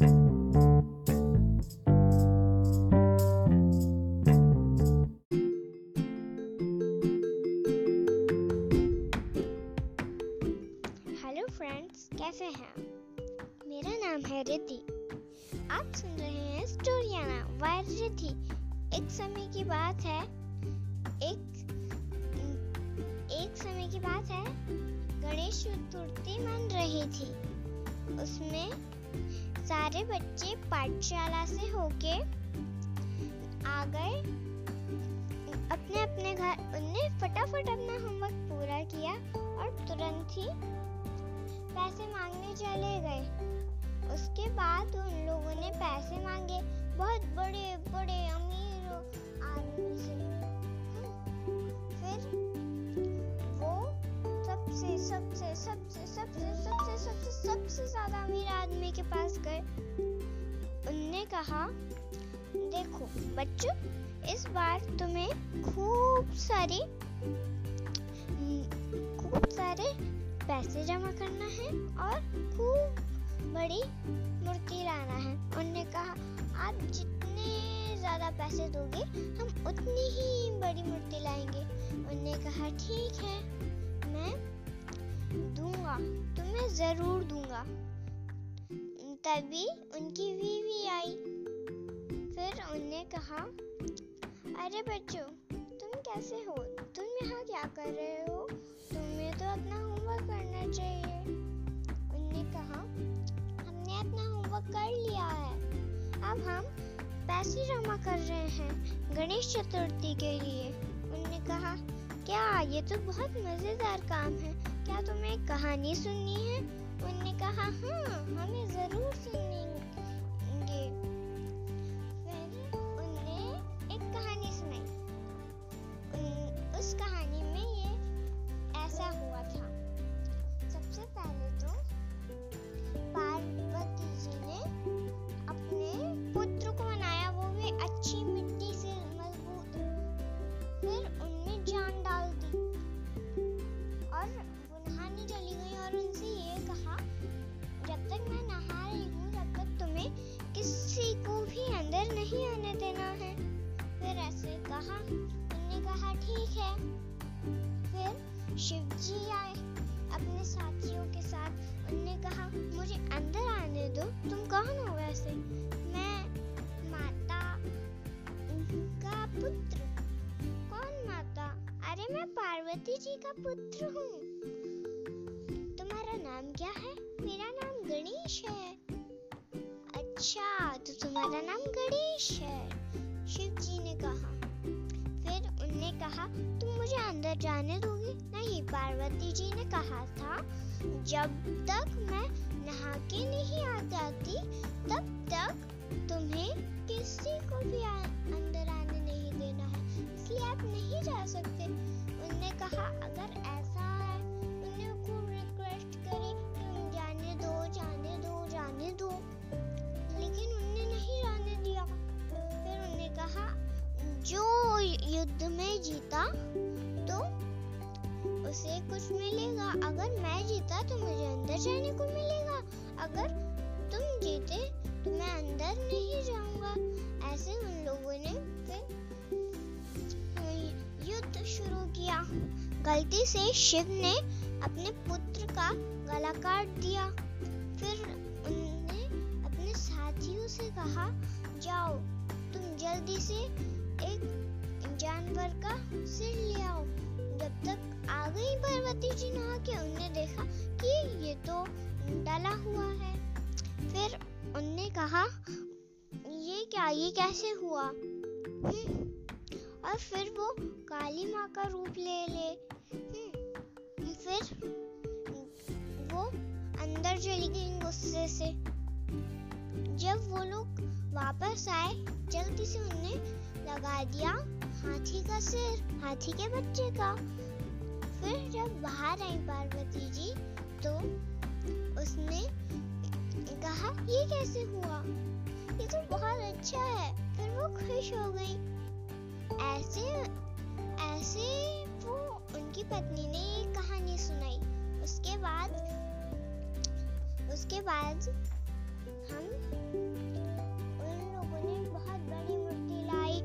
Hello friends, कैसे हैं? मेरा नाम है रिद्धि। आप सुन रहे हैं स्टोरियाना वाय रिद्धि। एक समय की बात है। एक एक समय की बात है। गणेश चतुर्थी मन रही थी। उसमें सारे बच्चे पाठशाला से होके आ गए। अपने अपने घर, उनने फटाफट अपना होमवर्क पूरा किया और तुरंत ही पैसे मांगने चले गए। उसके बाद उन लोगों ने पैसे मांगे। बहुत बड़े बड़े अमीर आदमी से। फिर सबसे सबसे सबसे सबसे सबसे सबसे सबसे ज़्यादा अमीर आदमी के पास गए। उनने कहा, देखो बच्चों, इस बार तुम्हें खूब सारी, खूब सारे पैसे जमा करना है और खूब बड़ी मूर्ति लाना है। उनने कहा, आप जितने ज़्यादा पैसे दोगे, हम उतनी ही बड़ी मूर्ति लाएँगे। उनने कहा, ठीक है, मैं दूँगा, तुम्हें ज़रूर दूँगा। तभी उनकी बीवी आई। फिर उन्होंने कहा, अरे बच्चों, तुम कैसे हो? तुम यहाँ क्या कर रहे हो? तुम्हें तो अपना होमवर्क करना चाहिए। उनने कहा, हमने अपना होमवर्क कर लिया है। अब हम पैसे जमा कर रहे हैं गणेश चतुर्थी के लिए। उनने कहा, क्या? ये तो बहुत मज़ेदार काम है। क्या तुम्हें कहानी सुननी है? उनने कहा हाँ हमें ज़रूर सुनेंगे पार्वती जी का पुत्र हूँ। तुम्हारा नाम क्या है? मेरा नाम गणेश है। अच्छा तो तुम्हारा नाम गणेश है शिव जी ने कहा। फिर उनने कहा, तुम मुझे अंदर जाने दोगे? नहीं, पार्वती जी ने कहा था, जब तक मैं नहा के नहीं आ जाती, तब तक तुम्हें किसी को भी अंदर आने नहीं देना है। इसलिए आप नहीं जा सकते। कहा, अगर ऐसा है उनने खूब रिक्वेस्ट करी कि जाने दो जाने दो जाने दो। लेकिन उनने नहीं जाने दिया। फिर उनने कहा, जो युद्ध में जीता तो उसे कुछ मिलेगा। अगर मैं जीता तो मुझे अंदर जाने को मिलेगा। अगर तुम जीते तो मैं अंदर नहीं जाऊँगा। ऐसे उन लोगों ने फिर युद्ध शुरू किया। गलती से शिव ने अपने पुत्र का गला काट दिया। फिर उन्होंने अपने साथियों से कहा जाओ तुम जल्दी से एक जानवर का सिर ले आओ। जब तक आ गई पार्वती जी नहा के उनने देखा कि ये तो डला हुआ है। फिर उनने कहा ये क्या ये कैसे हुआ? हम्म, फिर वो काली माँ का रूप ले ले। हम्म, फिर वो अंदर चली गई गुस्से से। जब वो लोग वापस आए जल्दी से उनने लगा दिया हाथी का सिर हाथी के बच्चे का। फिर जब बाहर आई पार्वती जी तो उसने कहा ये कैसे हुआ? ये तो बहुत अच्छा है। फिर वो खुश हो गई। ऐसे जैसे वो उनकी पत्नी ने एक कहानी सुनाई। उसके बाद उसके बाद हम उन लोगों ने बहुत बड़ी मूर्ति लाई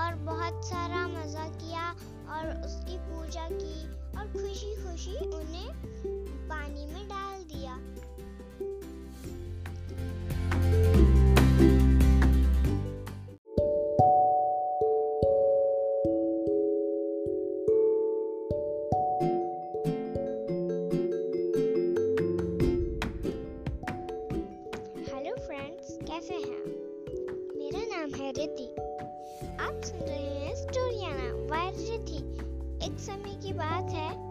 और बहुत सारा मज़ा किया और उसकी पूजा की और खुशी खुशी उन्हें की बात है।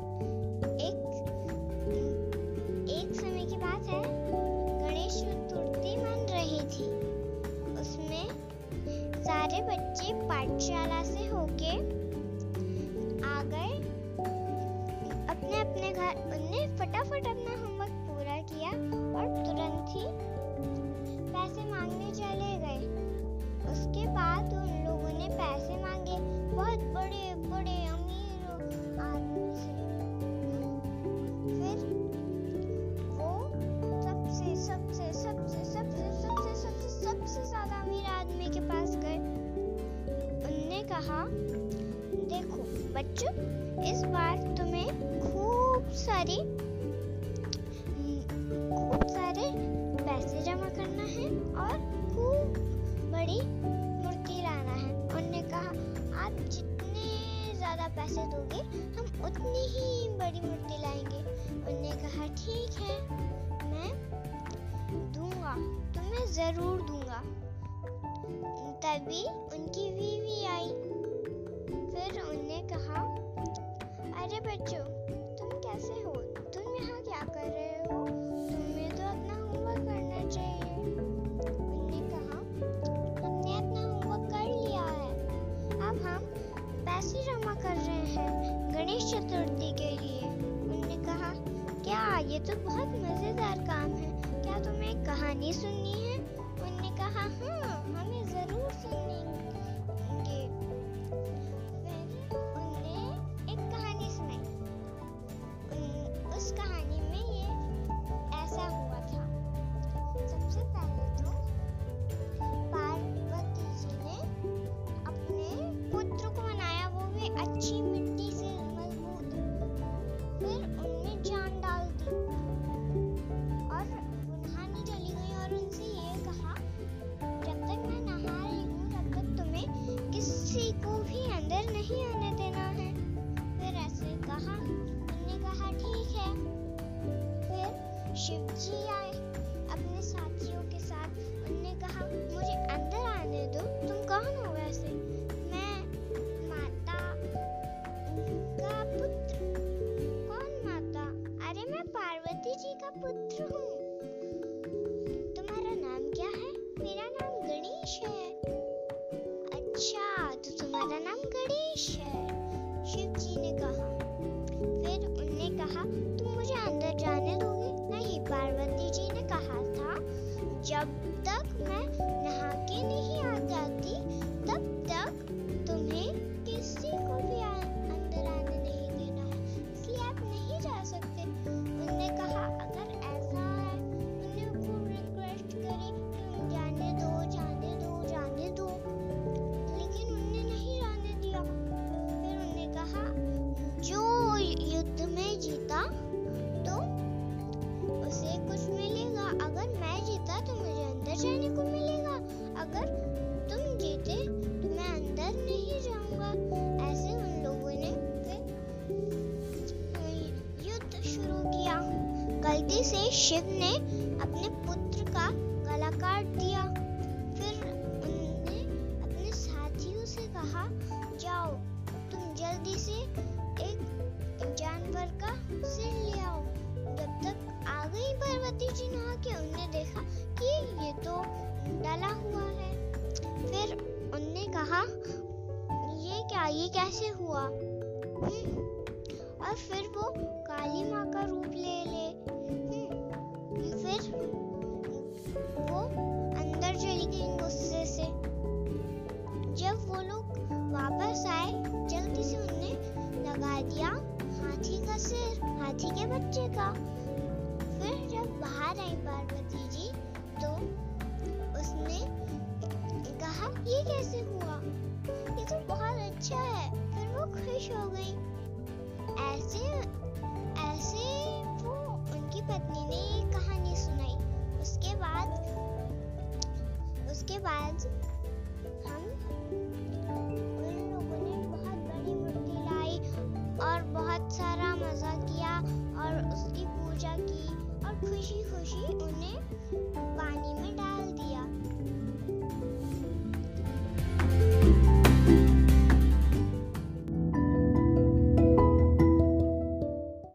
देखो, बच्चों, इस बार तुम्हें खूब सारी, खूब सारे पैसे जमा करना है और खूब बड़ी मूर्ति लाना है। उन्होंने कहा, आप जितने ज़्यादा पैसे दोगे, हम उतनी ही बड़ी मूर्ति लाएँगे। उन्होंने कहा, ठीक है, मैं दूँगा, तुम्हें ज़रूर दूँगा। तभी उनकी बीवी तो बहुत मज़ेदार काम है। क्या तुम्हें कहानी सुननी है शिव जी ने कहा फिर उनने कहा तुम मुझे अंदर जाने दोगे? नहीं पार्वती जी ने कहा था। जब तक मैं जाने को मिलेगा। अगर तुम जीते तो मैं अंदर नहीं जाऊँगा। ऐसे उन लोगों ने युद्ध शुरू किया। गलती से शिव ने अपने पुत्र का गला काट दिया। फिर उन्होंने अपने साथियों से कहा, जाओ, तुम जल्दी से एक जानवर का सिर ले आओ। जब तक आ गई पार्वती जी नहा के उनने देखा कि ये तो डला हुआ है फिर उनने कहा ये क्या ये कैसे हुआ? हम्म, और फिर वो काली माँ का रूप जगह। फिर जब बाहर आई पार्वती जी तो उसने कहा, ये कैसे हुआ? ये तो बहुत अच्छा है। फिर वो खुश हो गई। ऐसे ऐसे वो उनकी पत्नी ने ये कहानी सुनाई। उसके बाद उसके बाद